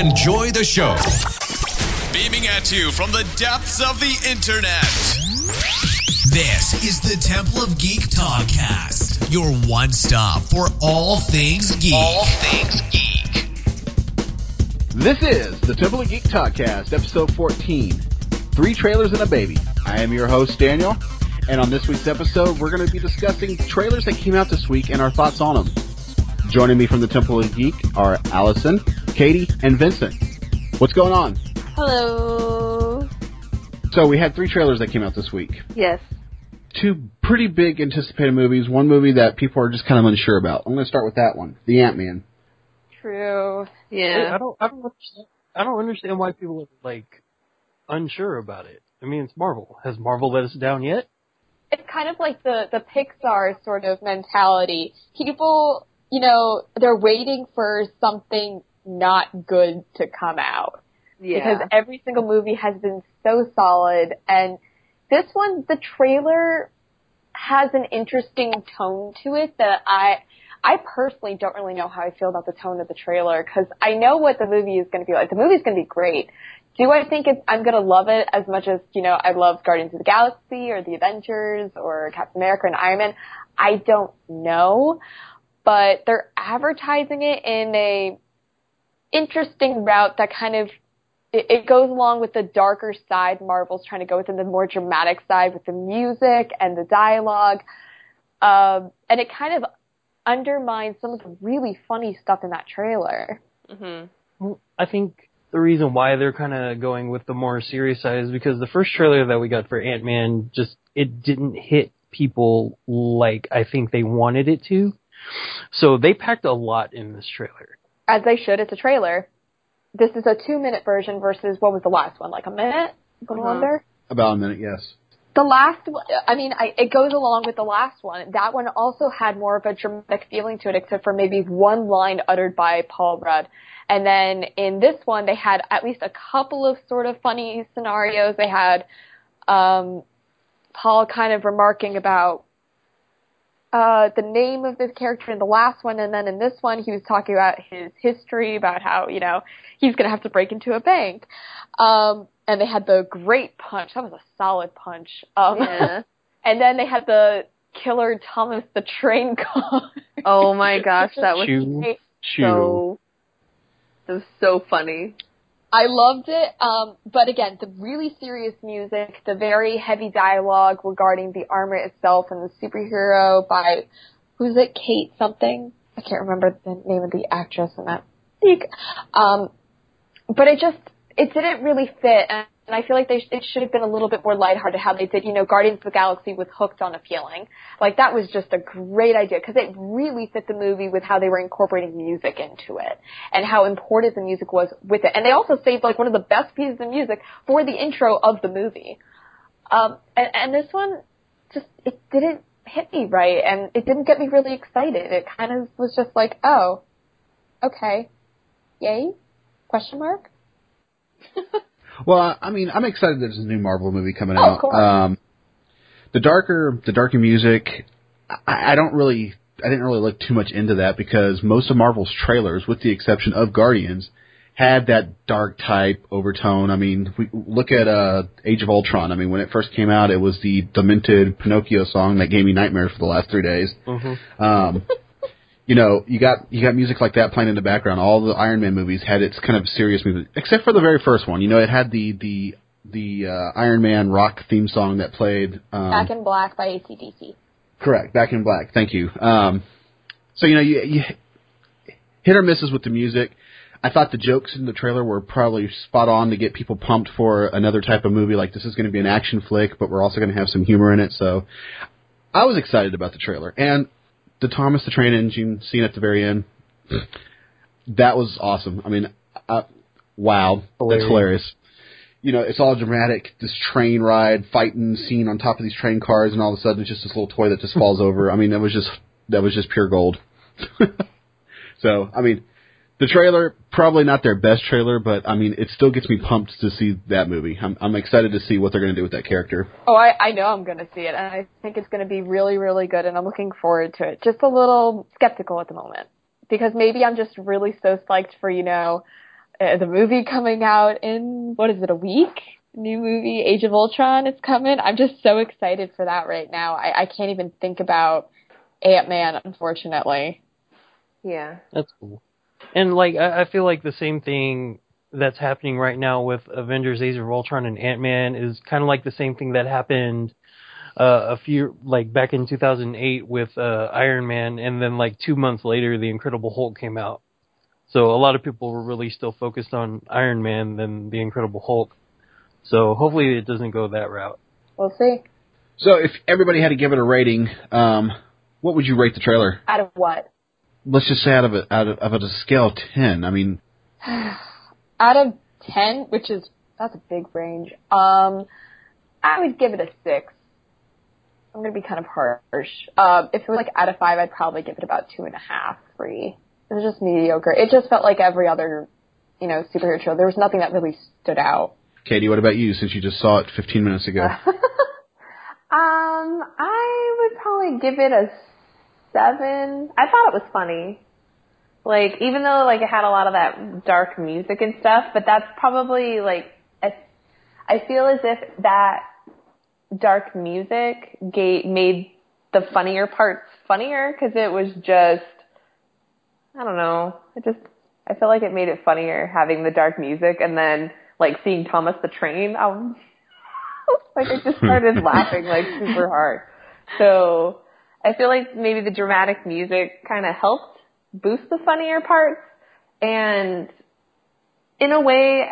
enjoy the show. Beaming at you from the depths of the internet. This is the Temple of Geek Talkcast, your one stop for all things geek. All things geek. This is the Temple of Geek Talkcast, episode 14. Three trailers and a baby. I am your host, Daniel, and on this week's episode, we're going to be discussing trailers that came out this week and our thoughts on them. Joining me from the Temple of Geek are Allison, Katie, and Vincent. What's going on? Hello. So we had three trailers that came out this week. Yes. Two pretty big anticipated movies. One movie that people are just kind of unsure about. I'm going to start with that one, The Ant Man. True. I Yeah. don't, I don't understand. I don't understand why people are like unsure about it. I mean, it's Marvel. Has Marvel let us down yet? It's kind of like the the Pixar sort of mentality. People, you know, they're waiting for something not good to come out. Because every single movie has been so solid and this one the trailer has an interesting tone to it that I I personally don't really know how I feel about the tone of the trailer because I know what the movie is going to be like. The movie's going to be great. Do I think it's, I'm going to love it as much as, you know, I love Guardians of the Galaxy or The Avengers or Captain America and Iron Man? I don't know. But they're advertising it in a interesting route that kind of it, it goes along with the darker side Marvel's trying to go with and the more dramatic side with the music and the dialogue. Um, and it kind of undermines some of the really funny stuff in that trailer. Well, I think the reason why they're kind of going with the more serious side is because the first trailer that we got for Ant Man just it didn't hit people like I think they wanted it to. So they packed a lot in this trailer. As they should, it's a trailer. This is a two minute version versus what was the last one? Like a minute? A little under? About a minute, yes. The last one, I mean, I, it goes along with the last one. That one also had more of a dramatic feeling to it, except for maybe one line uttered by Paul Rudd. And then in this one, they had at least a couple of sort of funny scenarios. They had um, Paul kind of remarking about uh, the name of this character in the last one, and then in this one, he was talking about his history, about how you know he's going to have to break into a bank. Um, and they had the great punch. That was a solid punch. Um, Yeah. and then they had the killer Thomas the Train Car. Oh my gosh, that was Chew, chew. so. It was so funny. I loved it. Um, but again, the really serious music, the very heavy dialogue regarding the armor itself and the superhero by who's it? Kate something. I can't remember the name of the actress in that. Um, but it just it didn't really fit, and I feel like they sh- it should have been a little bit more lighthearted how they did. You know, Guardians of the Galaxy with Hooked on a Feeling. Like that was just a great idea because it really fit the movie with how they were incorporating music into it and how important the music was with it. And they also saved like one of the best pieces of music for the intro of the movie. Um, and, and this one just it didn't hit me right, and it didn't get me really excited. It kind of was just like, oh, okay, yay? Question mark. Well, I- I mean, I'm excited that there's a new Marvel movie coming Oh, out. course. Um, the darker, the darker music, I, I don't really, I didn't really look too much into that because most of Marvel's trailers, with the exception of Guardians, had that dark type overtone. I mean, we look at uh, Age of Ultron. I mean, when it first came out, it was the demented Pinocchio song that gave me nightmares for the last three days. Mm-hmm. Um, you know, you got you got music like that playing in the background. All the Iron Man movies had its kind of serious music, except for the very first one. You know, it had the the the uh, Iron Man rock theme song that played. Um, Back in Black by ACDC. correct, Back in Black. Thank you. Um, so you know, you, you hit or misses with the music. I thought the jokes in the trailer were probably spot on to get people pumped for another type of movie. Like this is going to be an action flick, but we're also going to have some humor in it. So I was excited about the trailer and the Thomas the Train Engine scene at the very end. That was awesome. I mean, uh, wow, that's Hilarious. hilarious. You know, it's all dramatic. This train ride, fighting scene on top of these train cars, and all of a sudden it's just this little toy that just falls over. I mean, that was just that was just pure gold. so, I mean, the trailer probably not their best trailer, but I mean, it still gets me pumped to see that movie. I'm, I'm excited to see what they're going to do with that character. Oh, I, I know I'm going to see it, and I think it's going to be really, really good, and I'm looking forward to it. Just a little skeptical at the moment because maybe I'm just really so psyched for you know uh, the movie coming out in what is it a week? New movie Age of Ultron is coming. I'm just so excited for that right now. I, I can't even think about Ant Man, unfortunately. Yeah. That's cool. And like I, I feel like the same thing that's happening right now with Avengers: Age of Ultron and Ant Man is kind of like the same thing that happened uh, a few like back in 2008 with uh, Iron Man, and then like two months later, The Incredible Hulk came out. So a lot of people were really still focused on Iron Man than The Incredible Hulk. So hopefully it doesn't go that route. We'll see. So if everybody had to give it a rating, um, what would you rate the trailer? Out of what? Let's just say out of a, out of, of a scale of ten. I mean, out of ten, which is that's a big range. Um, I would give it a six. I'm gonna be kind of harsh. Um, if it was like out of five, I'd probably give it about two and a half, three. It was just mediocre. It just felt like every other, you know, superhero show. There was nothing that really stood out. Katie, what about you? Since you just saw it 15 minutes ago. Um, I would probably give it a seven. I thought it was funny. Like, even though like it had a lot of that dark music and stuff, but that's probably like, a, I feel as if that dark music gave, made the funnier parts funnier because it was just, I don't know, it just, I feel like it made it funnier having the dark music and then like seeing Thomas the Train. I um, was, like I just started laughing like super hard. So I feel like maybe the dramatic music kind of helped boost the funnier parts. And in a way,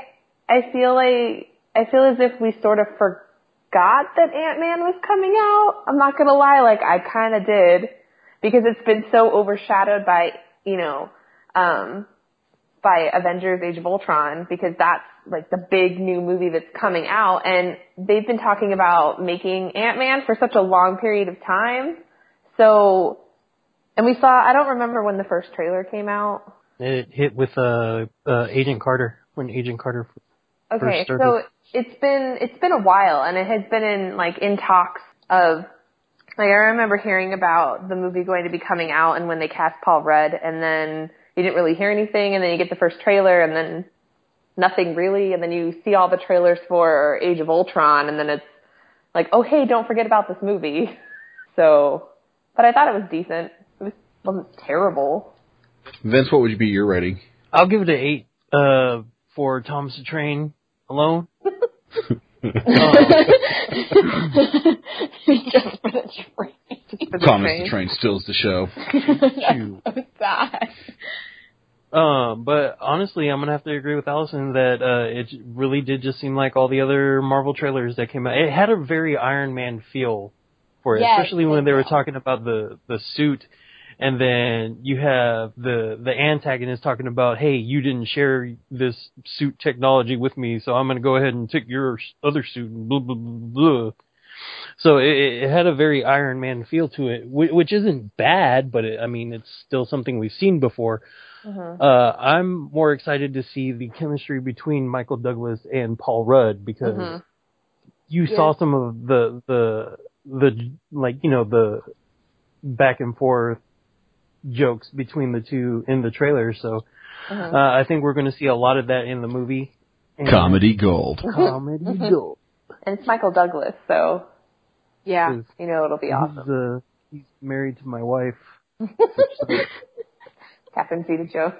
I feel like, I feel as if we sort of forgot that Ant-Man was coming out. I'm not gonna lie, like I kind of did because it's been so overshadowed by, you know, um, by Avengers Age of Ultron because that's like the big new movie that's coming out and they've been talking about making Ant-Man for such a long period of time. So, and we saw, I don't remember when the first trailer came out. It hit with uh, uh Agent Carter when Agent Carter f- Okay, first started. so it's been, it's been a while and it has been in like in talks of like I remember hearing about the movie going to be coming out and when they cast Paul Rudd and then you didn't really hear anything and then you get the first trailer and then nothing really and then you see all the trailers for Age of Ultron and then it's like, oh hey, don't forget about this movie. So, but I thought it was decent. It was, wasn't terrible. Vince, what would you be your rating? I'll give it an eight uh, for Thomas the Train alone. just for the train. For the Thomas train. the Train steals the show. Shoot. so sad. Um, but honestly, I'm gonna have to agree with Allison that uh, it really did just seem like all the other Marvel trailers that came out. It had a very Iron Man feel for it, Yes, especially when they were talking about the the suit, and then you have the the antagonist talking about, hey, you didn't share this suit technology with me, so I'm gonna go ahead and take your other suit and blah blah blah. blah. So it, it had a very Iron Man feel to it, which, which isn't bad, but it, I mean, it's still something we've seen before. Mhm. Uh, I'm more excited to see the chemistry between Michael Douglas and Paul Rudd because Mhm. you saw some of the the the like you know the back and forth jokes between the two in the trailer. So Mhm. uh, I think we're going to see a lot of that in the movie. And- Comedy gold. comedy gold. And it's Michael Douglas, so yeah, you know it'll be awesome. He's, uh, he's married to my wife. Captain Zeta Joe.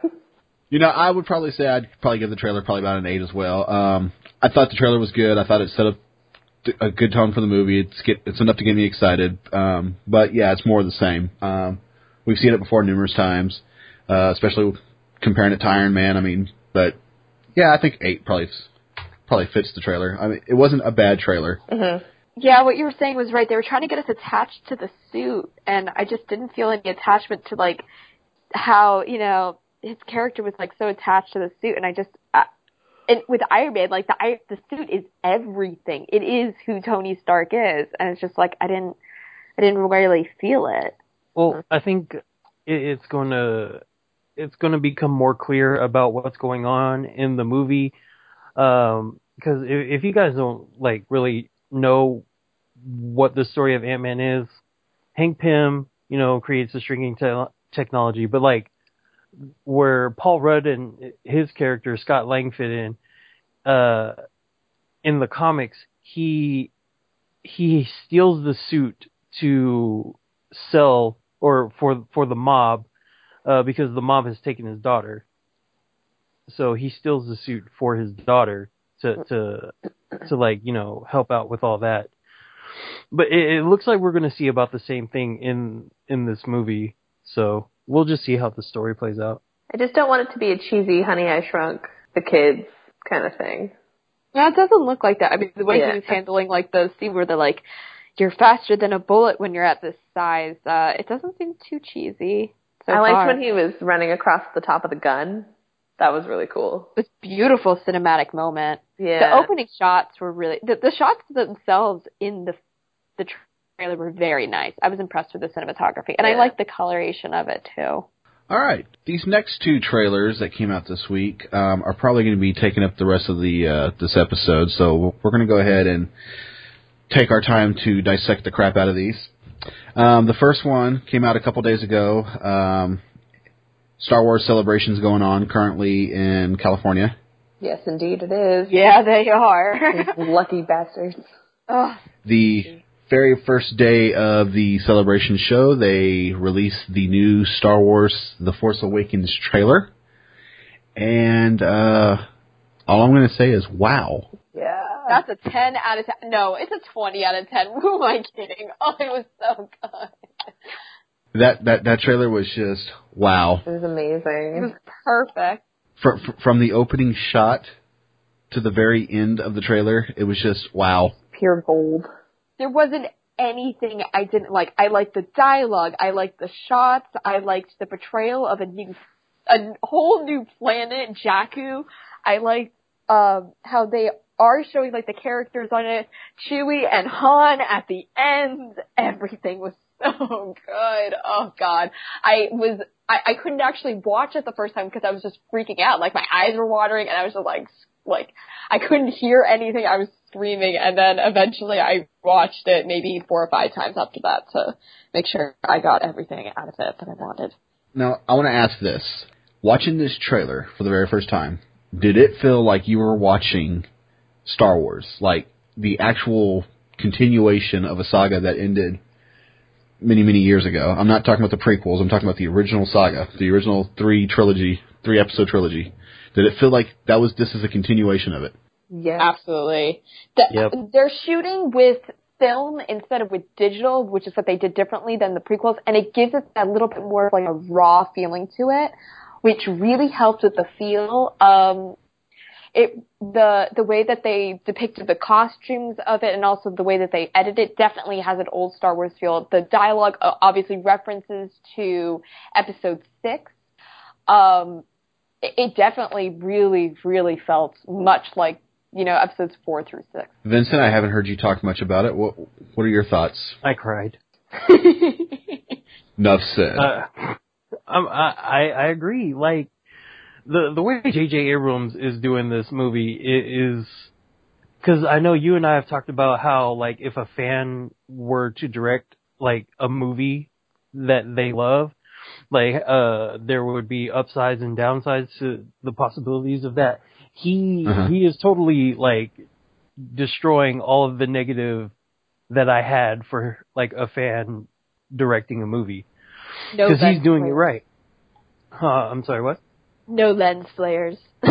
You know, I would probably say I'd probably give the trailer probably about an eight as well. Um, I thought the trailer was good. I thought it set up th- a good tone for the movie. It's get, it's enough to get me excited. Um, but yeah, it's more of the same. Um, we've seen it before numerous times, uh, especially comparing it to Iron Man. I mean, but yeah, I think eight probably probably fits the trailer. I mean, it wasn't a bad trailer. Mhm. Yeah, what you were saying was right. They were trying to get us attached to the suit, and I just didn't feel any attachment to like how you know his character was like so attached to the suit, and I just uh, and with Iron Man, like the the suit is everything. It is who Tony Stark is, and it's just like I didn't I didn't really feel it. Well, I think it, it's to it's to become more clear about what's going on in the movie. Um, because if, if you guys don't like really know what the story of Ant Man is, Hank Pym, you know, creates the shrinking te- technology, but like where Paul Rudd and his character Scott Lang fit in. Uh, in the comics, he he steals the suit to sell or for for the mob uh, because the mob has taken his daughter. So he steals the suit for his daughter to to to like you know help out with all that. But it, it looks like we're going to see about the same thing in in this movie. So we'll just see how the story plays out. I just don't want it to be a cheesy Honey I Shrunk the Kids kind of thing. Yeah, it doesn't look like that. I mean, the way Yeah. he was handling like the scene where they're like, "You're faster than a bullet when you're at this size." Uh, it doesn't seem too cheesy. So I liked far. when he was running across the top of the gun. That was really cool. It was a beautiful cinematic moment. Yeah. The opening shots were really the, the shots themselves in the the trailer were very nice. I was impressed with the cinematography, and I Yeah. liked the coloration of it too. All right. These next two trailers that came out this week um, are probably going to be taking up the rest of the uh, this episode, so we're going to go ahead and take our time to dissect the crap out of these. Um, the first one came out a couple days ago. Um, Star Wars celebrations going on currently in California. Yes, indeed it is. Yeah, they are. Lucky bastards. Ugh. The very first day of the celebration show, they released the new Star Wars The Force Awakens trailer. And uh, all I'm going to say is, wow. Yeah. That's a 10 out of 10. No, it's a 20 out of 10. Who am I kidding? Oh, it was so good. That that that trailer was just wow. It was amazing. It was amazing. perfect. From from the opening shot to the very end of the trailer, it was just wow. Pure gold. There wasn't anything I didn't like. I liked the dialogue. I liked the shots. I liked the portrayal of a new, a whole new planet, Jakku. I liked um, how they are showing like the characters on it, Chewie and Han at the end. Everything was so good. Oh God, I was I, I couldn't actually watch it the first time because I was just freaking out. Like my eyes were watering, and I was just like like I couldn't hear anything. I was screaming, and then eventually I watched it maybe four or five times after that to make sure I got everything out of it that I wanted. Now I want to ask this: watching this trailer for the very first time, did it feel like you were watching Star Wars, like the actual continuation of a saga that ended many many years ago? I'm not talking about the prequels. I'm talking about the original saga, the original three trilogy, three episode trilogy. Did it feel like that was this is a continuation of it? Yeah. Absolutely. The, Yep. They're shooting with film instead of with digital, which is what they did differently than the prequels, and it gives it a little bit more of like a raw feeling to it, which really helped with the feel. Um, it the the way that they depicted the costumes of it, and also the way that they edited it, definitely has an old Star Wars feel. The dialogue uh, obviously references to Episode Six. Um, it it definitely really, really felt much like you know episodes four through six. Vincent, I haven't heard you talk much about it. What What are your thoughts? I cried. Enough said. Uh, um, I, I I agree. Like the the way J.J. Abrams is doing this movie is because I know you and I have talked about how like if a fan were to direct like a movie that they love, like uh there would be upsides and downsides to the possibilities of that. He Uh-huh. he is totally like destroying all of the negative that I had for like a fan directing a movie no because he's lens doing it right. Uh, I'm sorry, what? No lens flares.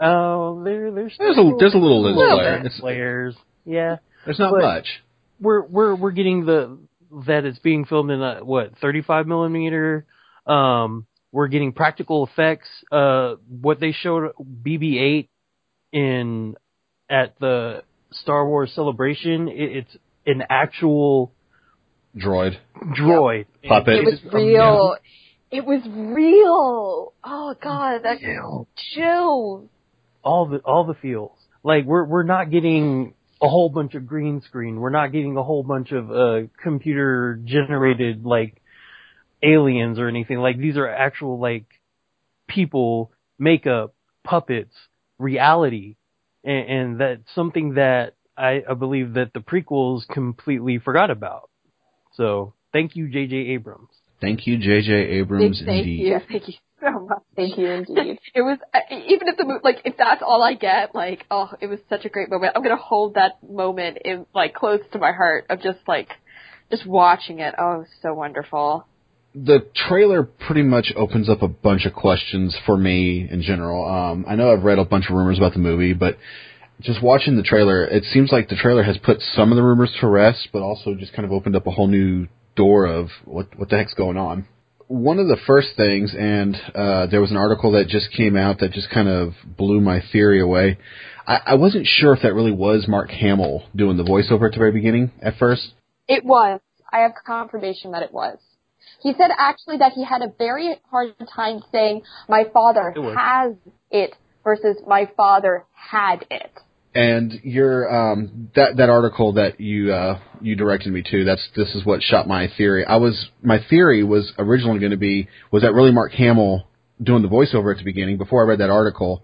Oh, there, there's There's a there's a little lens little flare. lens flares. Yeah, there's not but- much. we're we're we're getting the that it's being filmed in a what 35 millimeter. Um, we're getting practical effects. Uh, what they showed BB-8 in at the Star Wars Celebration, it, it's an actual Droid. droid. Puppet. it was It's real. It was real. Oh god, that amazing. chills. all the all the feels. Like we're we're not getting a whole bunch of green screen. We're not getting a whole bunch of uh computer generated like aliens or anything. Like these are actual like people, makeup, puppets, reality. And, and that's something that I, I believe that the prequels completely forgot about. So thank you, J.J. Abrams. Thank you, J.J. Big Abrams. thank indeed. you. Thank you so much. Thank you indeed. it was even if the mo- like if that's all I get, like oh, it was such a great moment. I'm gonna hold that moment in like close to my heart of just like just watching it. Oh, it was so wonderful. The trailer pretty much opens up a bunch of questions for me in general. Um, I know I've read a bunch of rumors about the movie, but just watching the trailer, it seems like the trailer has put some of the rumors to rest, but also just kind of opened up a whole new door of what what the heck's going on. One of the first things, and uh, there was an article that just came out that just kind of blew my theory away. I, I wasn't sure if that really was Mark Hamill doing the voiceover at the very beginning at first. It was. I have confirmation that it was. He said actually that he had a very hard time saying my father It has it versus my father had it. And your um that that article that you uh you directed me to, that's this is what shot my theory. I was my theory was originally going to be was that really Mark Hamill doing the voiceover at the beginning before I read that article.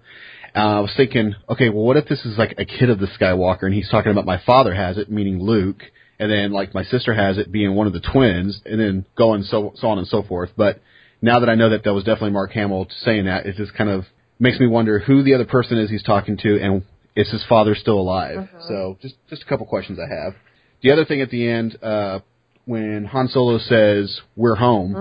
Uh, I was thinking, okay, well, what if this is like a kid of the Skywalker and he's talking about my father has it, meaning Luke, and then like my sister has it, being one of the twins, and then going so so on and so forth. But now that I know that that was definitely Mark Hamill saying that, it just kind of makes me wonder who the other person is he's talking to, and is his father still alive? So just just a couple questions I have. The other thing at the end, uh, when Han Solo says "We're home,"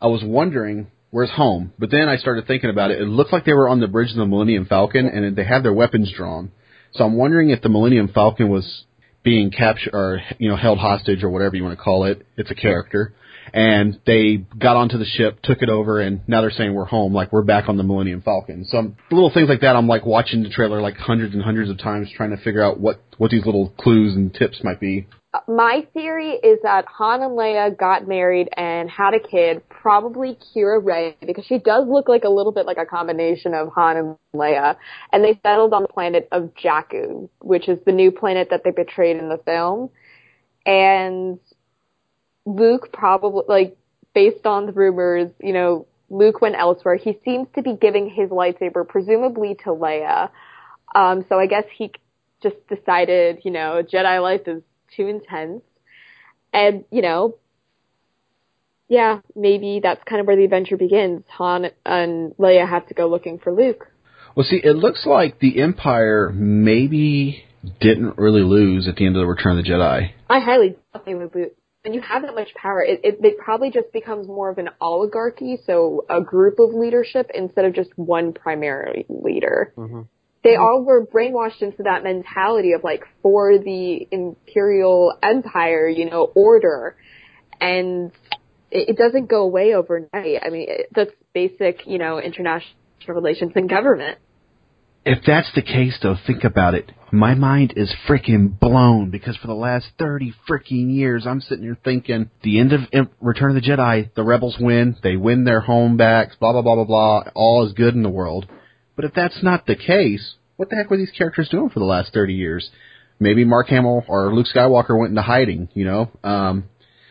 I was wondering where's home, but then I started thinking about it. It looked like they were on the bridge of the Millennium Falcon, and they had their weapons drawn. So I'm wondering if the Millennium Falcon was being captured or you know held hostage or whatever you want to call it. It's a character, and they got onto the ship, took it over, and now they're saying we're home, like we're back on the Millennium Falcon. So little things like that. I'm like watching the trailer like hundreds and hundreds of times, trying to figure out what what these little clues and tips might be. My theory is that Han and Leia got married and had a kid, probably Kira Ray, because she does look like a little bit like a combination of Han and Leia, and they settled on the planet of Jakku, which is the new planet that they betrayed in the film. And Luke probably, like, based on the rumors, you know, Luke went elsewhere. He seems to be giving his lightsaber presumably to Leia. Um, so I guess he just decided, you know, Jedi life is too intense. And, you know, yeah, maybe that's kind of where the adventure begins. Han and Leia have to go looking for Luke. Well, see, it looks like the Empire maybe didn't really lose at the end of the Return of the Jedi. I highly doubt they would lose. When you have that much power, it, it, it probably just becomes more of an oligarchy, so a group of leadership instead of just one primary leader. Mm-hmm. They mm-hmm. all were brainwashed into that mentality of like for the imperial empire, you know, order, and it, it doesn't go away overnight. I mean, it, that's basic, you know, international relations and government. If that's the case, though, think about it. My mind is freaking blown because for the last 30 freaking years, I'm sitting here thinking the end of Return of the Jedi, the rebels win, they win their home backs, blah, blah, blah, blah, blah, all is good in the world. But if that's not the case, what the heck were these characters doing for the last 30 years? Maybe Mark Hamill or Luke Skywalker went into hiding, you know? Um,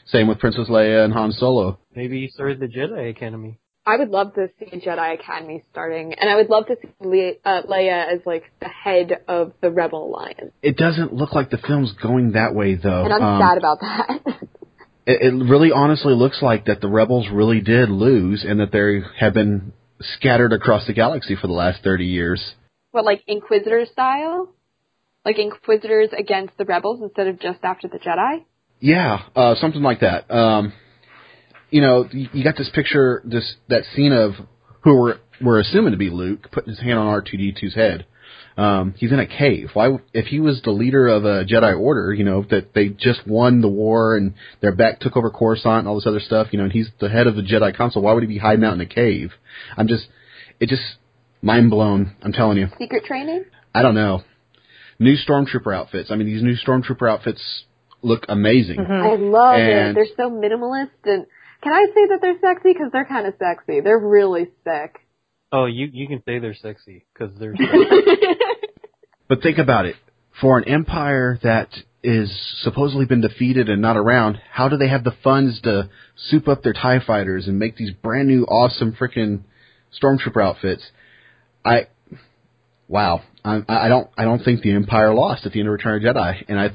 same with Princess Leia and Han Solo. Maybe he started the Jedi Academy. I would love to see a Jedi Academy starting, and I would love to see Le- uh, Leia as like the head of the Rebel Alliance. It doesn't look like the film's going that way, though. And I'm Um, sad about that. it, it really honestly looks like that the rebels really did lose and that they have been scattered across the galaxy for the last 30 years. but like Inquisitor style, like Inquisitors against the Rebels instead of just after the Jedi. Yeah, uh, something like that. Um, you know, you you got this picture, this that scene of who we're we're assuming to be Luke putting his hand on R2D2's head. Um, he's in a cave. Why, if he was the leader of a Jedi Order, you know, that they just won the war and their back took over Coruscant and all this other stuff, you know, and he's the head of the Jedi Council, why would he be hiding out in a cave? I'm just, it just mind blown. I'm telling you. Secret training. I don't know. New stormtrooper outfits. I mean, these new stormtrooper outfits look amazing. I love it. They're so minimalist, and can I say that they're sexy? Because they're kind of sexy. They're really sick. Oh, you you can say they're sexy because they're. But think about it. For an empire that is supposedly been defeated and not around, how do they have the funds to soup up their TIE fighters and make these brand new awesome freaking stormtrooper outfits? I, wow. I, I don't, I don't think the empire lost at the end of Return of Jedi. And I,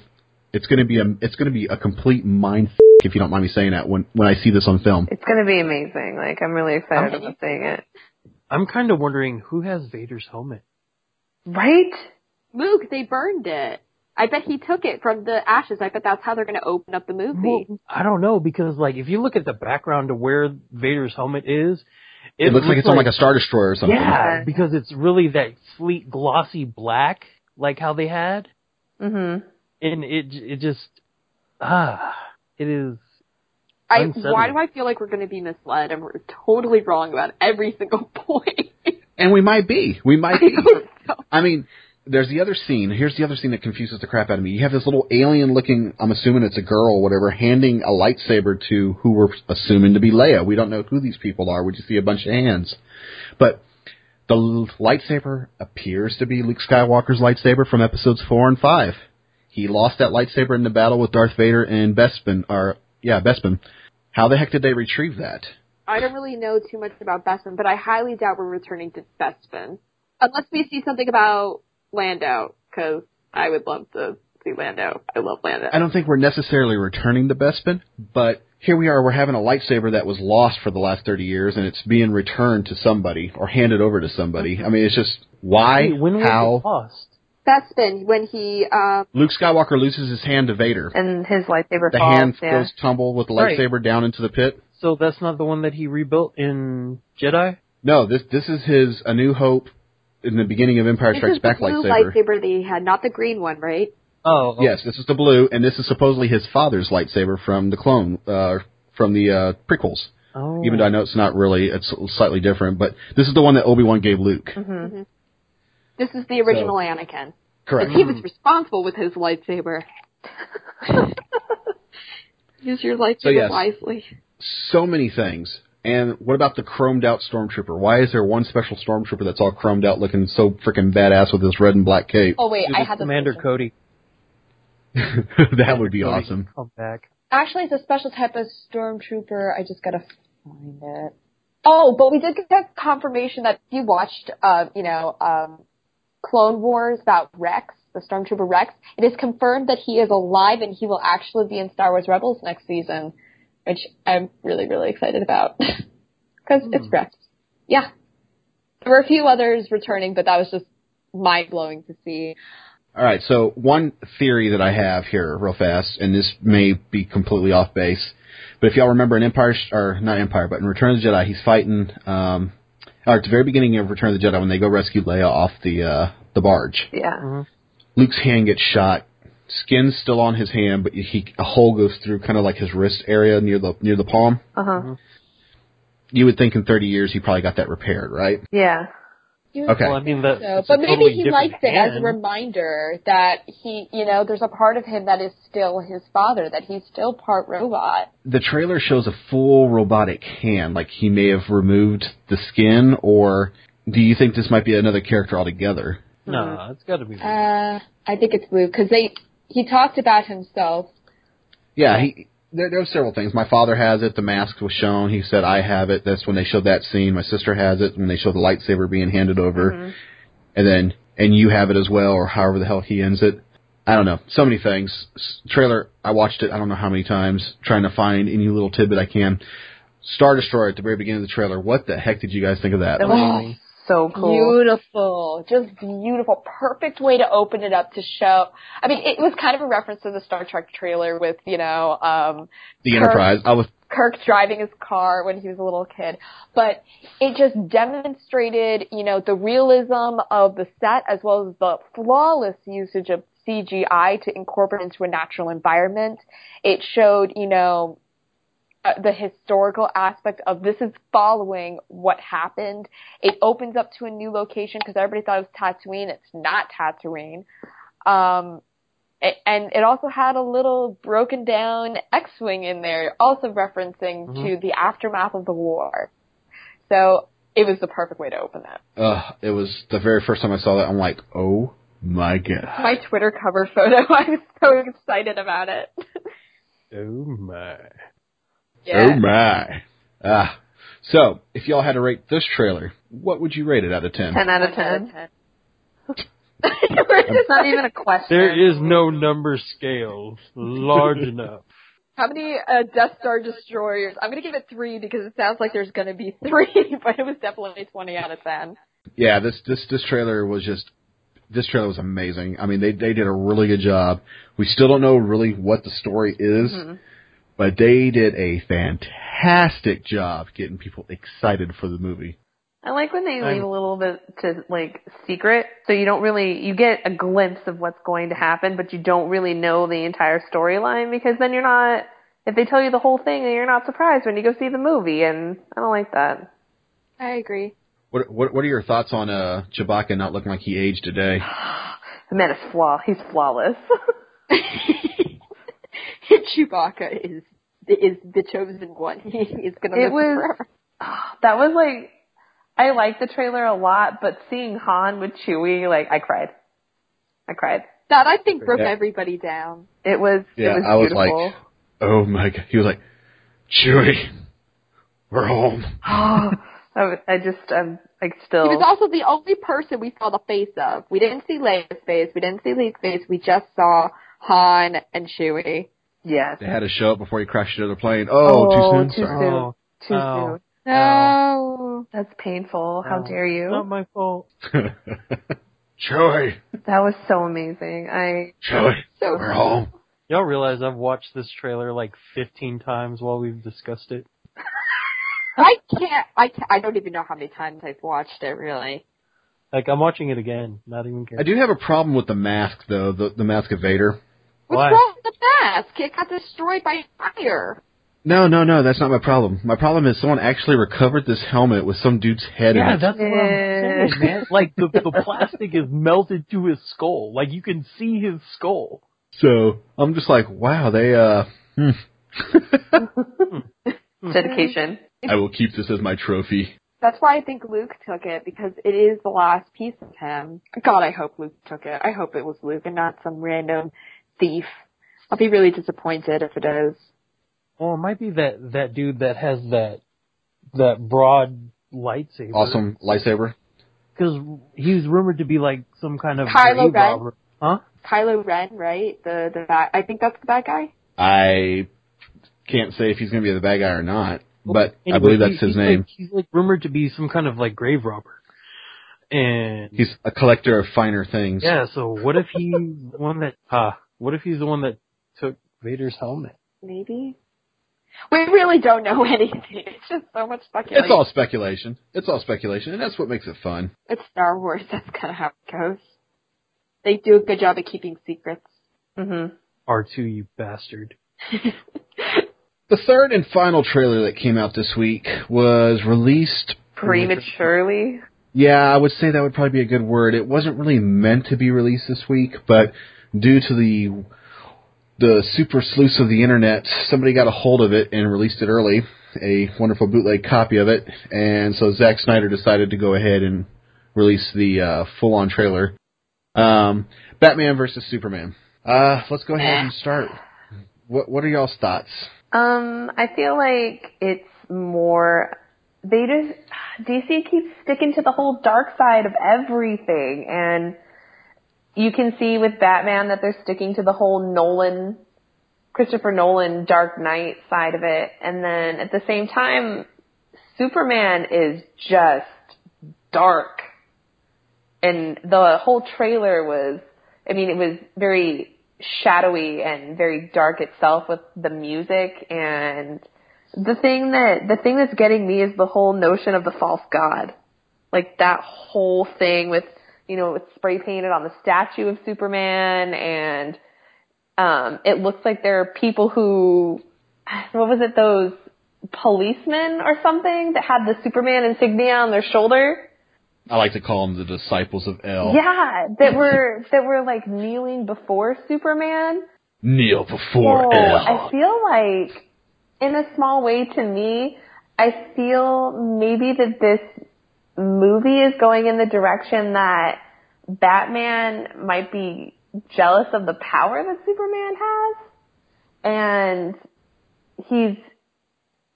it's gonna be a, it's gonna be a complete mind if you don't mind me saying that when when I see this on film. It's gonna be amazing. Like I'm really excited about seeing it. I'm kind of wondering who has Vader's helmet. Right? Luke, they burned it. I bet he took it from the ashes. I bet that's how they're going to open up the movie. Well, I don't know because like if you look at the background to where Vader's helmet is, it, it looks, like it's on like a star destroyer or something. Yeah, because it's really that sleek, glossy black, like how they had. Mhm. And it it just ah, it is. I why do I feel like we're going to be misled and we're totally wrong about every single point? And we might be. We might be. I so. I mean, there's the other scene. Here's the other scene that confuses the crap out of me. You have this little alien looking, I'm assuming it's a girl or whatever, handing a lightsaber to who we're assuming to be Leia. We don't know who these people are. We just see a bunch of hands. But the lightsaber appears to be Luke Skywalker's lightsaber from episodes four and five. He lost that lightsaber in the battle with Darth Vader and Bespin, or, yeah, Bespin. How the heck did they retrieve that? I don't really know too much about Bespin, but I highly doubt we're returning to Bespin. Unless we see something about Lando, because I would love to see Lando. I love Lando. I don't think we're necessarily returning to Bespin, but here we are. We're having a lightsaber that was lost for the last 30 years, and it's being returned to somebody or handed over to somebody. Mm-hmm. I mean, it's just why, Wait, when was how. it lost? Bespin, when he, um, Luke Skywalker loses his hand to Vader. And his lightsaber The falls. hand yeah. goes tumble with the Right. lightsaber down into the pit. So that's not the one that he rebuilt in Jedi. No, this this is his A New Hope in the beginning of Empire this Strikes is the Back blue lightsaber. lightsaber that he had, not the green one, right? Oh, Yes, this is the blue, and this is supposedly his father's lightsaber from the clone, uh, from the uh, prequels. Oh. Even though I know it's not really, it's slightly different, but this is the one that Obi Wan gave Luke. Mhm. This is the original Anakin. Correct. And he was responsible with his lightsaber. Use your lightsaber So, yes. wisely. so many things. And what about the chromed out stormtrooper? Why is there one special stormtrooper that's all chromed out, looking so freaking badass with his red and black cape? Oh wait, It I had the Commander solution. Cody. that would be Cody awesome. Come back. Actually, it's a special type of stormtrooper. I just gotta find it. Oh, but we did get confirmation that if you watched, uh, you know, um, Clone Wars about Rex, the stormtrooper Rex, it is confirmed that he is alive and he will actually be in Star Wars Rebels next season, which I'm really, really excited about because it's Rex. Yeah, there were a few others returning, but that was just mind blowing to see. All right, so one theory that I have here, real fast, and this may be completely off base, but if y'all remember in Empire, or not Empire, but in Return of the Jedi, he's fighting, um, or at the very beginning of Return of the Jedi when they go rescue Leia off the uh, the barge. Yeah. Luke's hand gets shot. Skin's still on his hand, but he a hole goes through kind of like his wrist area near the near the palm. Uh huh. You would think in 30 years he probably got that repaired, right? Yeah. Okay. Well, I mean that. So, it's but maybe totally he likes it as a reminder that he, you know, there's a part of him that is still his father, that he's still part robot. The trailer shows a full robotic hand, like he may have removed the skin, or do you think this might be another character altogether? No, it's got to be. Uh, I think it's Luke because they he talked about himself. Yeah, he. There, there were several things. My father has it. The mask was shown. He said, "I have it." That's when they showed that scene. My sister has it when they showed the lightsaber being handed over, mm-hmm. and then and you have it as well, or however the hell he ends it. I don't know. So many things. S- Trailer. I watched it. I don't know how many times, trying to find any little tidbit I can. Star Destroyer at the very beginning of the trailer. What the heck did you guys think of that? That was so cool. Beautiful, just beautiful, perfect way to open it up to show. I mean, it was kind of a reference to the Star Trek trailer with you know um, the Kirk- Enterprise. I was Kirk driving his car when he was a little kid. But it just demonstrated, you know, the realism of the set as well as the flawless usage of CGI to incorporate into a natural environment. It showed, you know, the historical aspect of this is following what happened. It opens up to a new location because everybody thought it was Tatooine. It's not Tatooine. Um, it, and it also had a little broken down X-wing in there, also referencing to the aftermath of the war. So it was the perfect way to open that. uh, it was the very first time I saw that. I'm like, oh my god. My Twitter cover photo. I was so excited about it. Oh my. Oh my. Ah. So, if y'all had to rate this trailer, what would you rate it out of 10? Ten out of One out of ten. 10. It's not even a question. There is no number scale large enough. How many uh, Death Star destroyers? I'm gonna give it three because it sounds like there's gonna be three, but it was definitely 20 out of 10. Yeah, this this this trailer was just this trailer was amazing. I mean, they they did a really good job. We still don't know really what the story is, Mm-hmm. But they did a fantastic job getting people excited for the movie. I like when they I'm- leave a little bit to like secret, so you don't really you get a glimpse of what's going to happen, but you don't really know the entire storyline because then you're not. If they tell you the whole thing, then you're not surprised when you go see the movie, and I don't like that. I agree. What what what are your thoughts on uh Chewbacca not looking like he aged today? The man is flaw. He's flawless. Chewbacca is is the chosen one. He is gonna It live was- forever. that was like, I liked the trailer a lot, but seeing Han with Chewie, like I cried. I cried. That I think broke Yeah. everybody down. It was. Yeah, it was I was beautiful. like, oh my god. He was like, Chewie, we're home. I, was- I just, I'm like still. He was also the only person we saw the face of. We didn't see Leia's face. We didn't see Luke's face. We just saw Han and Chewie. Yes. They had to show up before he crashed into the plane. Oh, too oh, soon. too Sorry. soon. Oh, Too oh. soon. No. That's painful. How Oh, dare you? Not my fault. Chewie, That was so amazing. I Chewie, So we're home. Y'all realize I've watched this trailer like 15 times while we've discussed it. I can't. I can't, I don't even know how many times I've watched it. Really. Like I'm watching it again, not even I do have a problem with the mask though, the the mask of Vader. What's Why? wrong with the mask? It got destroyed by fire. No, no, no, that's not my problem. My problem is someone actually recovered this helmet with some dude's head Yeah, in it. that's what I'm saying, man. Like the the plastic is melted to his skull. Like you can see his skull. So I'm just like, wow, they uh hmm. dedication. I will keep this as my trophy. That's why I think Luke took it because it is the last piece of him. God, I hope Luke took it. I hope it was Luke and not some random thief. I'll be really disappointed if it is. Well, it might be that that dude that has that that broad lightsaber. Awesome lightsaber. Because he's rumored to be like some kind of Kylo Ren? robber. Huh? Kylo Ren, right? The the bad. I think that's the bad guy. I can't say if he's going to be the bad guy or not, but I believe that's he- his he's name. Like, he's like rumored to be some kind of like grave robber. And He's a collector of finer things. yeah, so what if he's the one that uh what if he's the one that took Vader's helmet? Maybe. We really don't know anything. It's just so much speculation. It's all speculation. It's all speculation, and that's what makes it fun. It's Star Wars. That's kind of how it goes. They do a good job of keeping secrets. Mhm. R two, you bastard. The third and final trailer that came out this week was released Prematurely. Yeah, I would say that would probably be a good word. It wasn't really meant to be released this week, but due to the the super sleuths of the internet, somebody got a hold of it and released it early, a wonderful bootleg copy of it, and so Zack Snyder decided to go ahead and release the uh, full-on trailer. Um, Batman versus Superman. Uh, let's go ahead and start. What What are y'all's thoughts? Um, I feel like it's more. They just DC keeps sticking to the whole dark side of everything, and you can see with Batman that they're sticking to the whole Nolan, Christopher Nolan Dark Knight side of it, and then at the same time, Superman is just dark, and the whole trailer was. I mean, it was very shadowy and very dark itself with the music and the thing that the thing that's getting me is the whole notion of the false god. Like that whole thing with you know, it's spray painted on the statue of Superman and um it looks like there are people who what was it, those policemen or something that had the Superman insignia on their shoulder? I like to call them the disciples of El. Yeah, that were that were like kneeling before Superman. Kneel before Oh, El. I feel like, in a small way to me, I feel maybe that this movie is going in the direction that Batman might be jealous of the power that Superman has. And he's,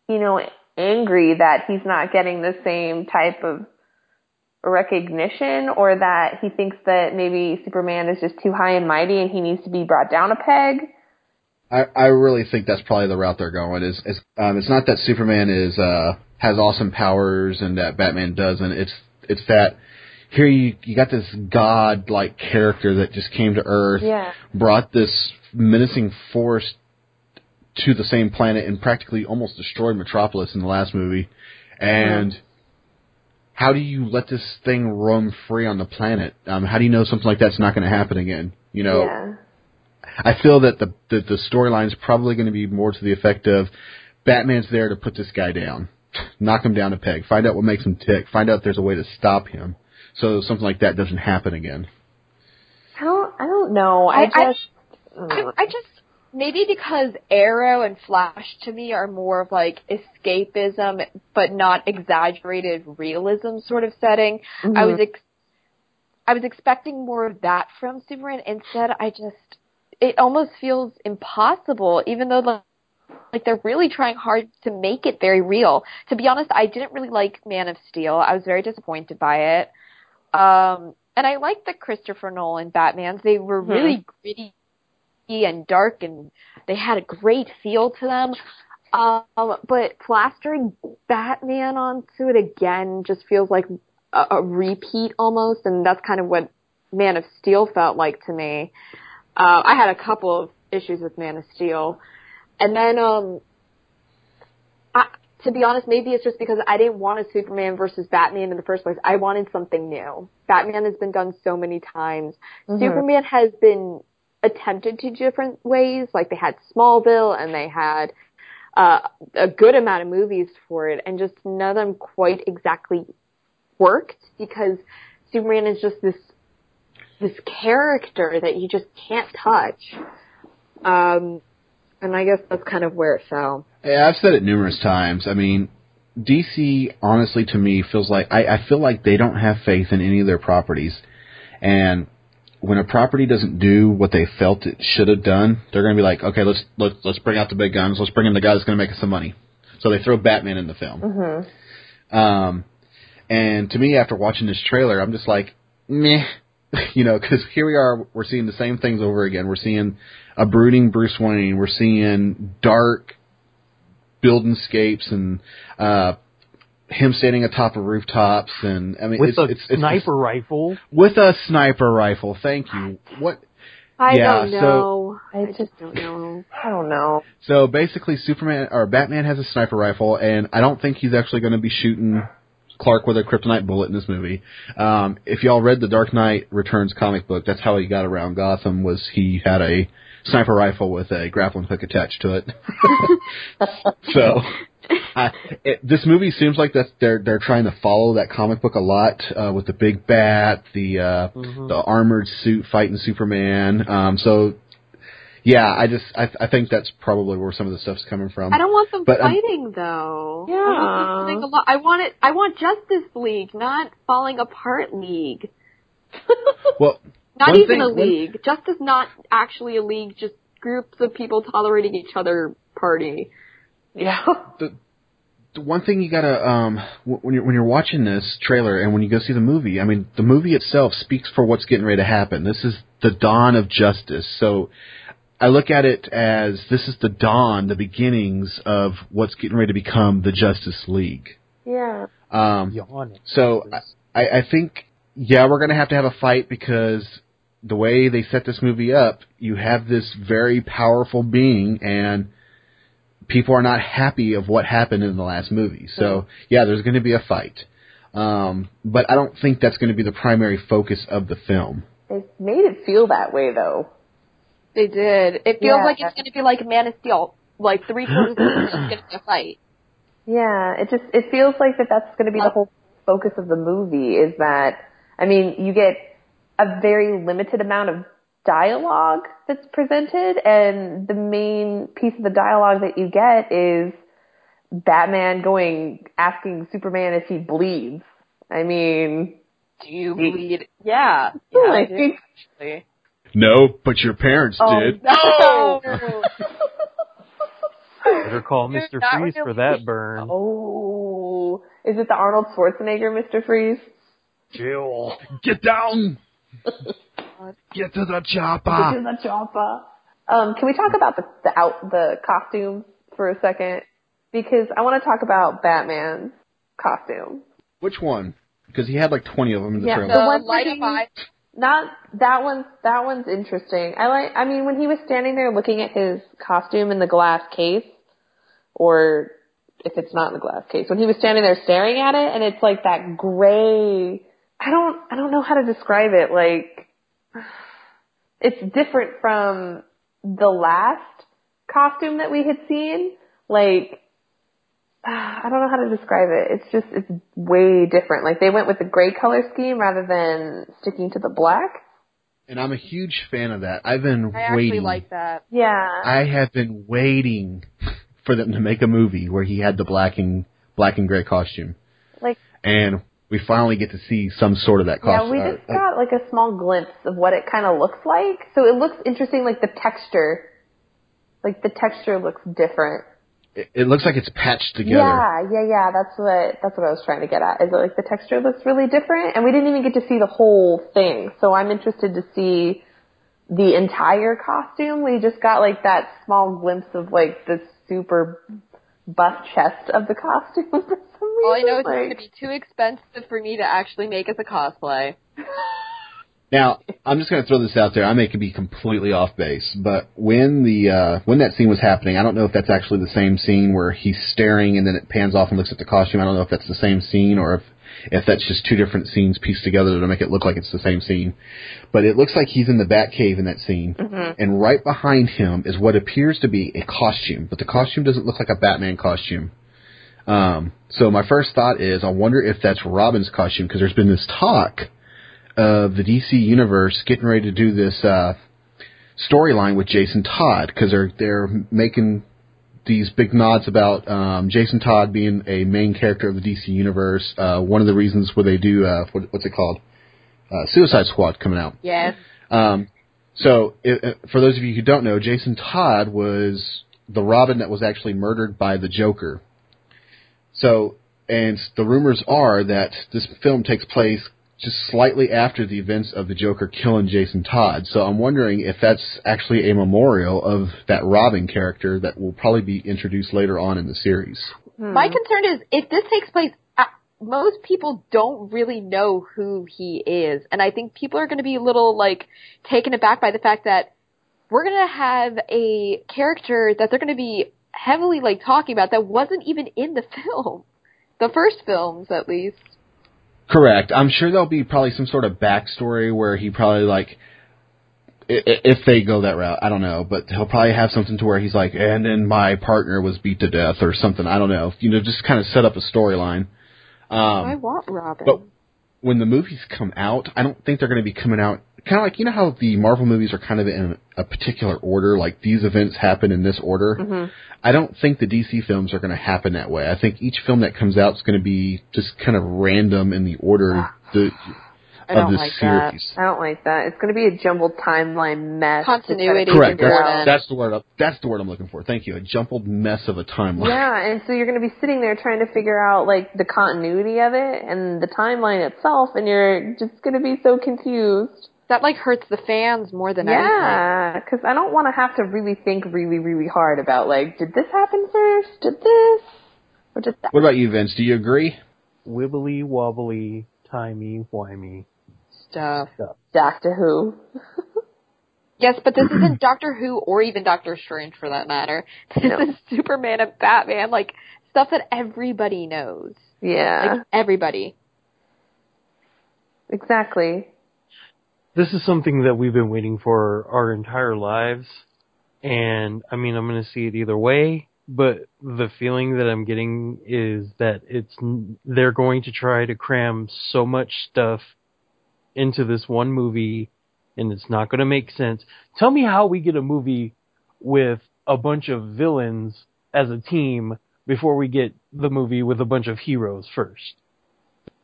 you know, angry that he's not getting the same type of recognition or that he thinks that maybe Superman is just too high and mighty and he needs to be brought down a peg. I, I really think that's probably the route they're going. Is, is um, it's not that Superman is uh, has awesome powers and that Batman doesn't. It's it's that here you you got this god like character that just came to Earth, Yeah. brought this menacing force to the same planet and practically almost destroyed Metropolis in the last movie. And how do you let this thing roam free on the planet? Um, how do you know something like that's not going to happen again? You know, Yeah. I feel that the the, the storyline is probably going to be more to the effect of Batman's there to put this guy down, knock him down a peg, find out what makes him tick, find out if there's a way to stop him, so something like that doesn't happen again. I don't. I don't know. I, I- I- just. I, I just maybe because Arrow and Flash to me are more of like escapism, but not exaggerated realism sort of setting. I mm-hmm. was ex- I was expecting more of that from Superman. Instead, I just it almost feels impossible, even though like, like they're really trying hard to make it very real. To be honest, I didn't really like Man of Steel. I was very disappointed by it. Um, and I liked the Christopher Nolan Batmans. They were really gritty and dark, and they had a great feel to them. Um, but plastering Batman onto it again just feels like a, a repeat almost, and that's kind of what Man of Steel felt like to me. Uh, I had a couple of issues with Man of Steel, and then um, I, to be honest, maybe it's just because I didn't want a Superman versus Batman in the first place. I wanted something new. Batman has been done so many times. Superman has been attempted to different ways. Like they had Smallville and they had uh, a good amount of movies for it, and just none of them quite exactly worked because Superman is just this this character that you just can't touch. Um, and I guess that's kind of where it fell. Yeah, I've said it numerous times. I mean, DC honestly to me feels like I, I feel like they don't have faith in any of their properties, and when a property doesn't do what they felt it should have done, they're going to be like, okay, let's let's let's bring out the big guns. Let's bring in the guy that's going to make us some money. So they throw Batman in the film. Um, and to me, after watching this trailer, I'm just like, meh, you know, because here we are, we're seeing the same things over again. We're seeing a brooding Bruce Wayne. We're seeing dark building buildingscapes and uh, him standing atop of rooftops, and I mean, with it's, a it's, it's sniper rifle. with a sniper rifle. Thank you. What? I Yeah, don't know. I I just- just don't know. I don't know. So basically, Superman or Batman has a sniper rifle, and I don't think he's actually going to be shooting Clark with a kryptonite bullet in this movie. Um, if y'all read the Dark Knight Returns comic book, that's how he got around Gotham. Was he had a sniper rifle with a grappling hook attached to it. so. I, it, this movie seems like that they're they're trying to follow that comic book a lot uh, with the big bat, the uh, the armored suit fighting Superman. Um, so yeah, I just I, I think that's probably where some of the stuff's coming from. I don't want them But, um, fighting though. Yeah. I, want them a lot- I want it. I want Justice League, not falling apart League. Well, Not even thing- a one- league. Justice not actually a league. Just groups of people tolerating each other. Party. Yeah. the the one thing you gotta um when you're when you're watching this trailer and when you go see the movie, I mean the movie itself speaks for what's getting ready to happen. This is the dawn of justice. So I look at it as this is the dawn, the beginnings of what's getting ready to become the Justice League. Yeah. Um, Yawn. so I, I think yeah, we're gonna have to have a fight because the way they set this movie up, you have this very powerful being and people are not happy of what happened in the last movie. So yeah, there's gonna be a fight. Um, but I don't think that's going to be the primary focus of the film. They made it feel that way though. They did. It feels Yeah. like it's going to be like Man of Steel. Like three quarters of is going to be a fight. Yeah, it just it feels like that that's going to be the whole focus of the movie is that I mean, you get a very limited amount of dialogue that's presented and the main piece of the dialogue that you get is Batman going asking Superman if he bleeds. I mean, Do you bleed? Yeah. Yeah, I like. No, but your parents oh, did. no. Better call Dude, Mr. Freeze really- for that burn. oh, is it the Arnold Schwarzenegger Mr. Freeze? Jill. Get down. Get to the This chopper. is a chopper. Um, can we talk about the the out the costumes for a second? Because I want to talk about Batman's costume. Which one? Because he had like 20 of them in the Yeah, trailer. the The one light where of he- eye. Not that one's that one's interesting. I like. I mean, when he was standing there looking at his costume in the glass case, or if it's not in the glass case, when he was standing there staring at it, and it's like that gray. I don't. I don't know how to describe it. Like, it's different from the last costume that we had seen. Like, I don't know how to describe it. It's just it's way different. Like they went with the gray color scheme rather than sticking to the black. And I'm a huge fan of that. I've been I actually waiting. like that. Yeah. I have been waiting for them to make a movie where he had the black and black and gray costume. Like- and we finally get to see some sort of that costume. yeah, we just got like a small glimpse of what it kind of looks like. So it looks interesting, like the texture. Like the texture looks different. It, it looks like it's patched together. Yeah, yeah, yeah. That's what that's what I was trying to get at. Is that like the texture looks really different, and we didn't even get to see the whole thing. So I'm interested to see the entire costume. We just got like that small glimpse of like the super buff chest of the costume for some reason. All I know is it's going to be too expensive for me to actually make as a cosplay. Now, I'm just going to throw this out there. I may be completely off base, but when the uh, when that scene was happening, I don't know if that's actually the same scene where he's staring and then it pans off and looks at the costume. I don't know if that's the same scene or if if that's just two different scenes pieced together to make it look like it's the same scene. But it looks like he's in the Batcave in that scene, and right behind him is what appears to be a costume, but the costume doesn't look like a Batman costume. Um, so my first thought is, I wonder if that's Robin's costume because there's been this talk of the DC universe getting ready to do this uh, storyline with Jason Todd because they're they're making these big nods about um, Jason Todd being a main character of the DC universe. Uh, one of the reasons where they do uh, what, what's it called, uh, Suicide Squad coming out. Yes. Um, so, it, for those of you who don't know, Jason Todd was the Robin that was actually murdered by the Joker. So, and the rumors are that this film takes place just slightly after the events of the Joker killing Jason Todd. So I'm wondering if that's actually a memorial of that Robin character that will probably be introduced later on in the series. My concern is if this takes place, uh, most people don't really know who he is, and I think people are going to be a little like taken aback by the fact that we're going to have a character that they're going to be heavily like talking about that wasn't even in the film, the first films at least. Correct. I'm sure there'll be probably some sort of backstory where he probably like, i- i- if they go that route, I don't know, but he'll probably have something to where he's like, and then my partner was beat to death or something. I don't know. You know, just kind of set up a storyline. I Um, want Robin. but when the movies come out, I don't think they're going to be coming out kind of like you know how the Marvel movies are kind of in a particular order, like these events happen in this order. Mm-hmm. I don't think the DC films are going to happen that way. I think each film that comes out is going to be just kind of random in the order the, I of don't the like that. I don't like that. It's going to be a jumbled timeline mess. Continuity Correct. That's, that's the word. That's the word I'm looking for. Thank you. A jumbled mess of a timeline. Yeah, and so you're going to be sitting there trying to figure out like the continuity of it and the timeline itself, and you're just going to be so confused. That like hurts the fans more than anything. Yeah, because I don't want to have to really think really, really hard about like, did this happen first? Did this? Or did that? What about you, Vince? Do you agree? Wibbly wobbly, timey wimey Stuff. stuff. Doctor Who. Yes, but this isn't Doctor Who or even Doctor Strange for that matter. This No. is Superman and Batman, like stuff that everybody knows. Yeah, Like everybody. exactly. This is something that we've been waiting for our entire lives. And I mean, I'm going to see it either way, but the feeling that I'm getting is that it's, they're going to try to cram so much stuff into this one movie and it's not going to make sense. Tell me how we get a movie with a bunch of villains as a team before we get the movie with a bunch of heroes first.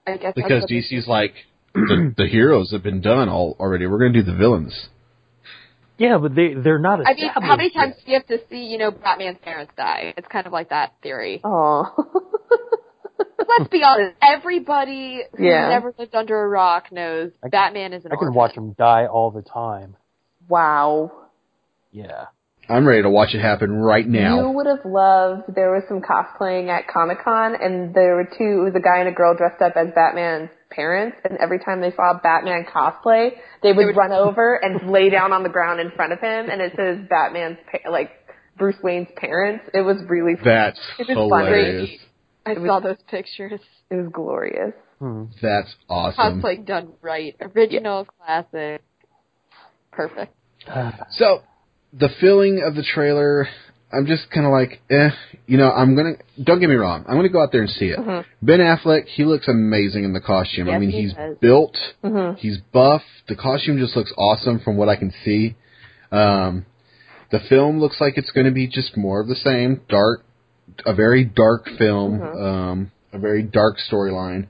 I guess Because DC's like the, the heroes have been done all already. We're going to do the villains. Yeah, but they they're not as I mean, how many established times do you have to see, you know, Batman's parents die? It's kind of like that theory. Oh. Let's be honest. Everybody who Yeah. never lived under a rock knows I can- Batman is an I can orphan. watch him die all the time. wow. Yeah. I'm ready to watch it happen right now. You would have loved. There was some cosplaying at Comic Con, and there were two. It was a guy and a girl dressed up as Batman's parents. And every time they saw a Batman cosplay, they would, run over and lay down on the ground in front of him, and it says Batman's pa- like Bruce Wayne's parents. It was really. That's It was funny. hilarious. I was- saw those pictures. It was glorious. Hmm. That's awesome. Cosplay done right. Original, classic. Perfect. So, the filling of the trailer, I'm just kind of like, eh. You know, I'm gonna. Don't get me wrong. I'm gonna go out there and see it. Mhm. Ben Affleck, he looks amazing in the costume. I mean, he he's does. built. Mhm. He's buff. The costume just looks awesome from what I can see. Um, the film looks like it's going to be just more of the same, dark, a very dark film, Mhm. um, a very dark storyline.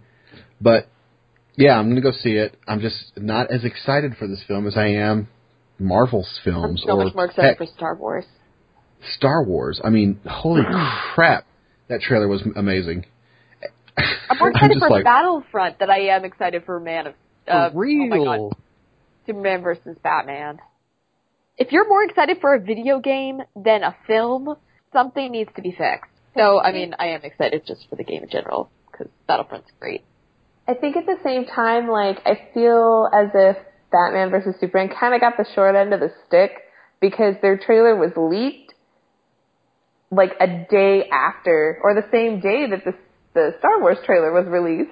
But yeah, I'm going to go see it. I'm just not as excited for this film as I am Marvel's I'm films so or much more excited heck, for Star Wars. Star Wars. I mean, holy crap, that trailer was amazing. I'm more excited just for like, Battlefront than I am excited for Man of uh, For real. Oh my God, Superman versus Batman. If you're more excited for a video game than a film, something needs to be fixed. So, I mean, I am excited just for the game in general because Battlefront's great. I think at the same time, like I feel as if Batman versus Superman kind of got the short end of the stick because their trailer was leaked like a day after, or the same day that the the Star Wars trailer was released.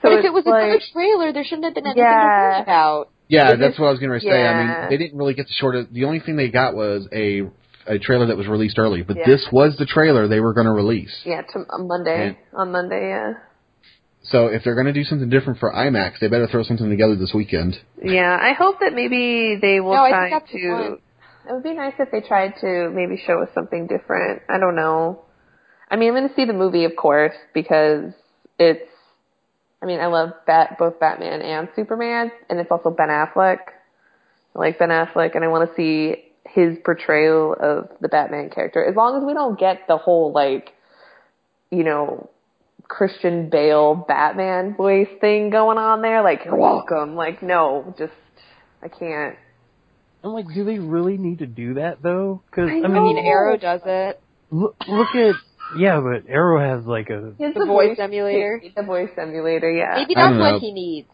So but if it was like, a good trailer, there shouldn't have been anything to Yeah. worry about. Yeah, It that's just- what I was going to say. I mean, they didn't really get the short. Of, the only thing they got was a a trailer that was released early, but Yeah. this was the trailer they were going to release. yeah, to, on Monday, And- on Monday, yeah, So if they're going to do something different for IMAX, they better throw something together this weekend. yeah. I hope that maybe they will No, I try think that's the to. It would be nice if they tried to maybe show us something different. I don't know. I mean, I'm going to see the movie, of course, because it's. I mean, I love Bat, both Batman and Superman, and it's also Ben Affleck. I like Ben Affleck, and I want to see his portrayal of the Batman character. As long as we don't get the whole like, you know, Christian Bale Batman voice thing going on there, like you're welcome. Like, no, just I can't. I'm like, do they really need to do that though? Because I I, I mean, mean, Arrow does it. look, look at yeah, but Arrow has like a He The voice emulator. The voice emulator, yeah. Maybe that's what he needs.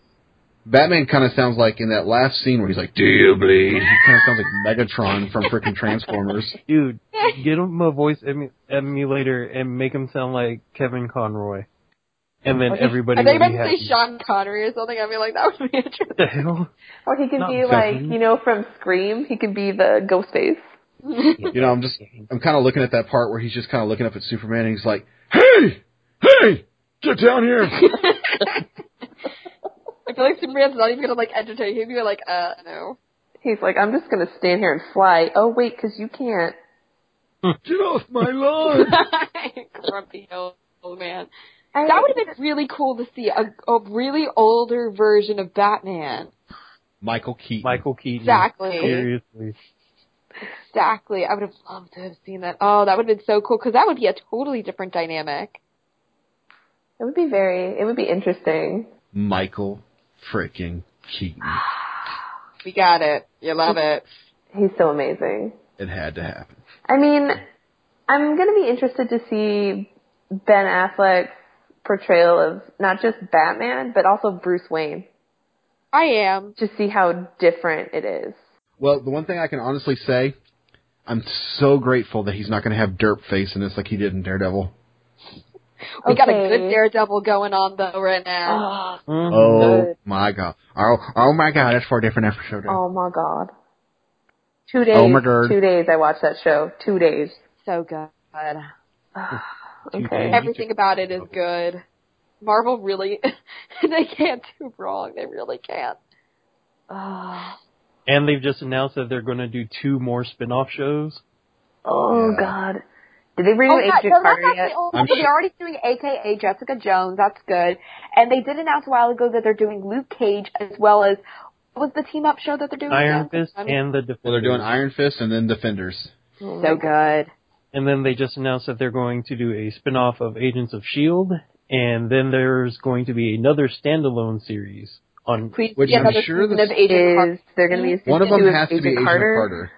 Batman kind of sounds like in that last scene where he's like, "Do you bleed?" He kind of sounds like Megatron from freaking Transformers. dude. get him a voice emu- emulator and make him sound like Kevin Conroy, and then everybody I think will I'm be about to say happy. Sean Connery or something. I'd be like, that would be interesting. the hell? Or he could Not be like, you know, from Scream. He could be the Ghostface. You know, I'm just, I'm kind of looking at that part where he's just kind of looking up at Superman and he's like, "Hey, hey, get down here!" I feel like Superman's not even gonna like entertain him. You're like, uh, no. He's like, I'm just gonna stand here and fly. Oh wait, because you can't. Get off my lawn! Grumpy old, old man. I, That would have been really cool to see a, a really older version of Batman. Michael Keaton. Michael Keaton. Exactly. Seriously. Exactly. I would have loved to have seen that. Oh, that would have been so cool because that would be a totally different dynamic. It would be very. It would be interesting. Michael freaking Keaton. We got it. You love it. He's so amazing. It had to happen. I mean, I'm gonna be interested to see Ben Affleck's portrayal of not just Batman, but also Bruce Wayne. I am. To see how different it is. Well, the one thing I can honestly say, I'm so grateful that he's not going to have derp face in this like he did in Daredevil. We got a good Daredevil going on though right now. Oh, Mhm. Oh my god! Oh, oh my god! That's for a different episode. oh my god. Two days. Oh my God. Two days I watched that show. Two days. So good. Okay. Everything about it is good. Marvel really, they can't do wrong. They really can't. And they've just announced that they're going to do two more spin-off shows. oh Yeah. god. Did they bring Oh, yeah, Agent no, Carter that's yet? actually, oh, I'm so sure- they're already doing AKA Jessica Jones. That's good. And they did announce a while ago that they're doing Luke Cage as well as what was the team up show that they're doing? Iron again? Fist I mean, and the Defenders. Well, they're doing Iron Fist and then Defenders. Oh so good. And then they just announced that they're going to do a spin-off of Agents of S.H.I.E.L.D. And then there's going to be another standalone series on Please Which be I'm another sure season this of Agent Is Carter. there going to be a season One of them has to Agent be Agent Carter? Carter.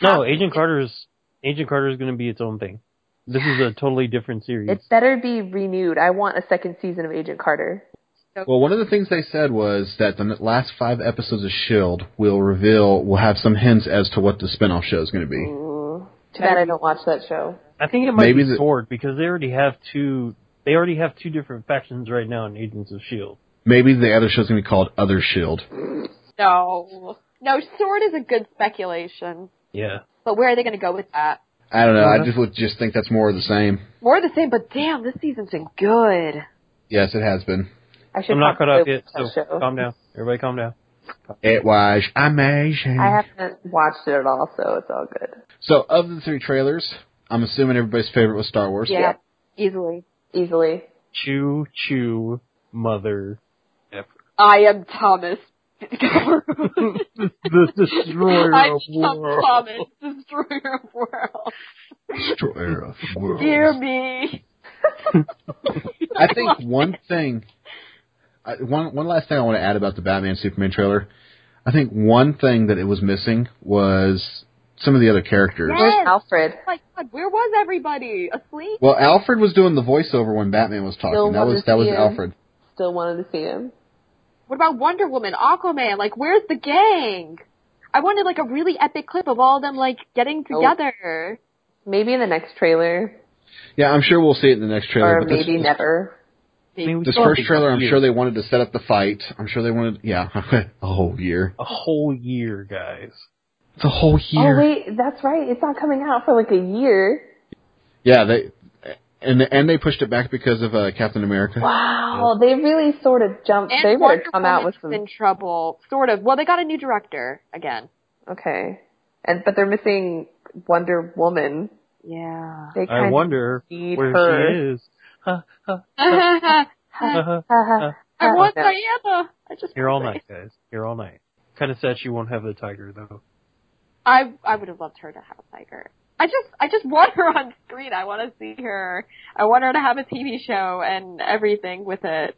No, Agent Carter's Agent Carter is going to be its own thing. This is a totally different series. It better be renewed. I want a second season of Agent Carter. Well, one of the things they said was that the last five episodes of Shield will reveal, will have some hints as to what the spinoff show is going to be. Ooh, too bad I don't watch that show. I think it might Maybe be the- Sword because they already have two. They already have two different factions right now in Agents of Shield. Maybe the other show's going to be called Other Shield. No. No, Sword is a good speculation. Yeah. But where are they going to go with that? I don't know. I Uh-huh. just would just think that's more of the same. More of the same, but damn, this season's been good. Yes, it has been. I should I'm not caught probably up yet, so show. calm down. Everybody calm down. It was amazing. I haven't watched it at all, so it's all good. So, of the three trailers, I'm assuming everybody's favorite was Star Wars. Yeah, easily. Easily. Choo choo, mother. effer. I am Thomas. the destroyer I'm of worlds. Thomas, destroyer of worlds. Destroyer of worlds. Dear me. I think one thing, I- one one last thing I want to add about the Batman Superman trailer. I think one thing that it was missing was some of the other characters. Yes. Where's Alfred? Oh my God, where was everybody? Asleep? Well, Alfred was doing the voiceover when Batman was talking. Still that was that was him. Alfred. Still wanted to see him. What about Wonder Woman, Aquaman? Like, where's the gang? I wanted like a really epic clip of all of them like getting Nope. together. Maybe in the next trailer, Yeah, I'm sure we'll see it in the next trailer. or but maybe this, never. I mean, this first trailer, I'm sure they wanted to set up the fight. I'm sure they wanted, yeah, a whole year. a whole year, guys. It's a whole year. Oh wait, that's right. It's not coming out for like a year. Yeah, they and and they pushed it back because of uh, Captain America. Wow, they really sort of jumped. And they better Wonder come out with Woman's some. in trouble, sort of. Well, they got a new director again. Okay, and but they're missing Wonder Woman. Yeah. They I wonder where her. she is. Huh, huh, I huh, huh. of. want. Diana. I just Here all want night, guys. Here all night. Kind of sad she won't have the tiger though. I I would have loved her to have a tiger. I just I just want her on screen. I want to see her. I want her to have a TV show and everything with it.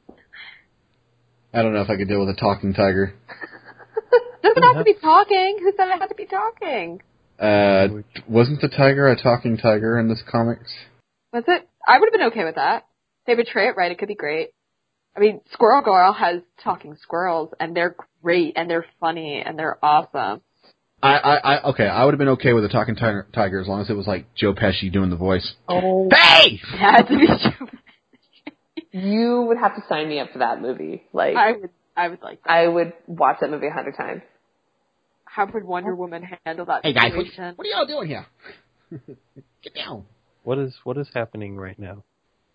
I don't know if I could deal with a talking tiger. Doesn't have to be talking. Who said it had to be talking? Uh, wasn't the tiger a talking tiger in this comics? Was it? I would have been okay with that. They betray it right. It could be great. I mean, Squirrel Girl has talking squirrels, and they're great, and they're funny, and they're awesome. I, I, I okay, I would have been okay with a talking tiger, tiger as long as it was like Joe Pesci doing the voice. Oh, Hey! It had to be true. you would have to sign me up for that movie. Like I would. I would like that. I would watch that movie a hundred times. How would Wonder Woman handle that Hey guys, what, situation? what are y'all doing here? Get down. What is what is happening right now?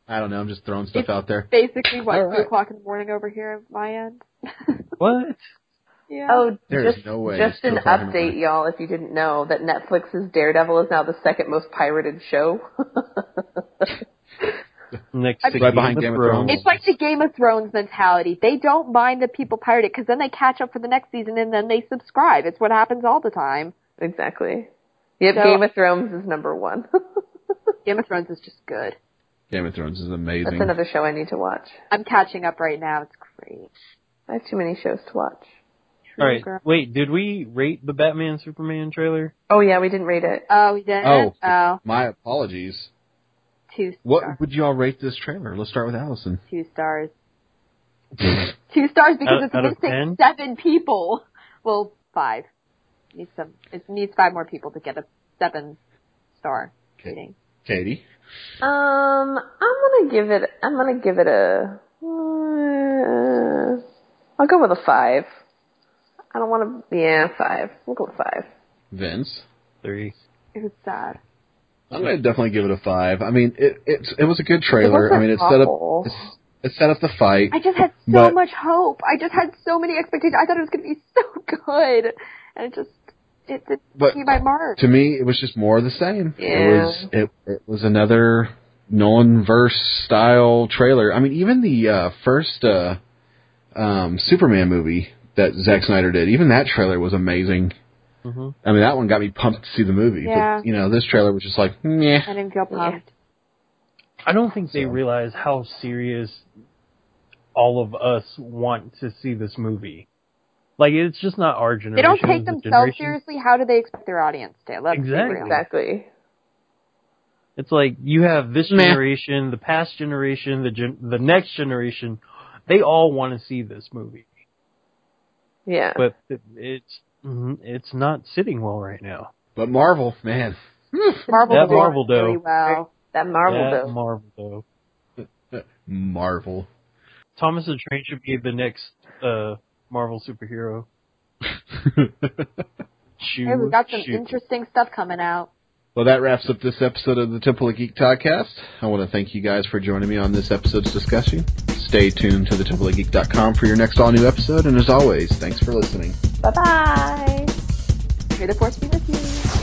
I don't know. I'm just throwing stuff It's- out there. Basically, what All two o'clock in the morning over here at my end. What? yeah. Oh, There is just, no way just an still talking about update, y'all, if you didn't know, that Netflix's Daredevil is now the second most pirated show. Next I mean- Right behind Game of Thrones. It's like the Game of Thrones mentality. They don't mind that people pirate it because then they catch up for the next season and then they subscribe. It's what happens all the time. exactly. Yep, So- Game of Thrones is number one. Game of Thrones is just good. Game of Thrones is amazing. That's another show I need to watch. I'm catching up right now. It's great. I have too many shows to watch. All right. Girl. Wait, did we rate the Batman Superman trailer? Oh yeah, we didn't rate it. Oh, we did. Oh. oh, My apologies. two Stars. What would y'all rate this trailer? Let's start with Allison. Two stars. Two stars because Out- it's out of missing seven people. Well, five. Needs some. It needs five more people to get a seven star Okay. rating. Katie. Um, I'm gonna give it. I'm gonna give it a. Uh, I'll go with a five. I don't want to. Yeah, five. We'll go with five. Vince. Three. It was sad. I'm gonna definitely give it a five. I mean, it it's it was a good trailer. I mean, it set up it set up the fight. I just had so But- much hope. I just had so many expectations. I thought it was going to be so good, and it just it didn't But see my mark. to me, it was just more of the same. It was it it was another Nolan verse style trailer. I mean, even the uh, first uh, um, Superman movie that Zack Snyder did, even that trailer was amazing. Mm-hmm. I mean, that one got me pumped to see the movie. Yeah. But you know, this trailer was just like, meh. I didn't feel pumped. I don't think they So- realize how serious all of us want to see this movie. Like it's just not our generation. They don't take themselves seriously. How do they expect their audience to? Let's Exactly. Exactly. It's like you have this Meh. generation, the past generation, the gen- the next generation. They all want to see this movie, Yeah. but it's mhm, it's not sitting well right now. But Marvel, man, Marvel That doing Marvel dough. really well. that Marvel That though. Marvel though. Marvel. Thomas the Train should be the next uh, Marvel superhero. Shoot, Hey, we've got some shoot. interesting stuff coming out. Well, that wraps up this episode of the Temple of Geek podcast. I want to thank you guys for joining me on this episode's discussion. Stay tuned to the templeofgeek.com for your next all new episode, and as always, thanks for listening. Bye bye. May the force be with you.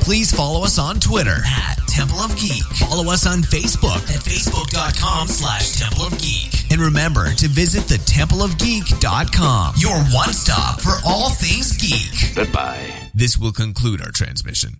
Please follow us on Twitter at Temple of Geek. Follow us on Facebook at facebook.com slash Temple of Geek. And remember to visit the templeofgeek.com, your one stop for all things geek. Goodbye. This will conclude our transmission.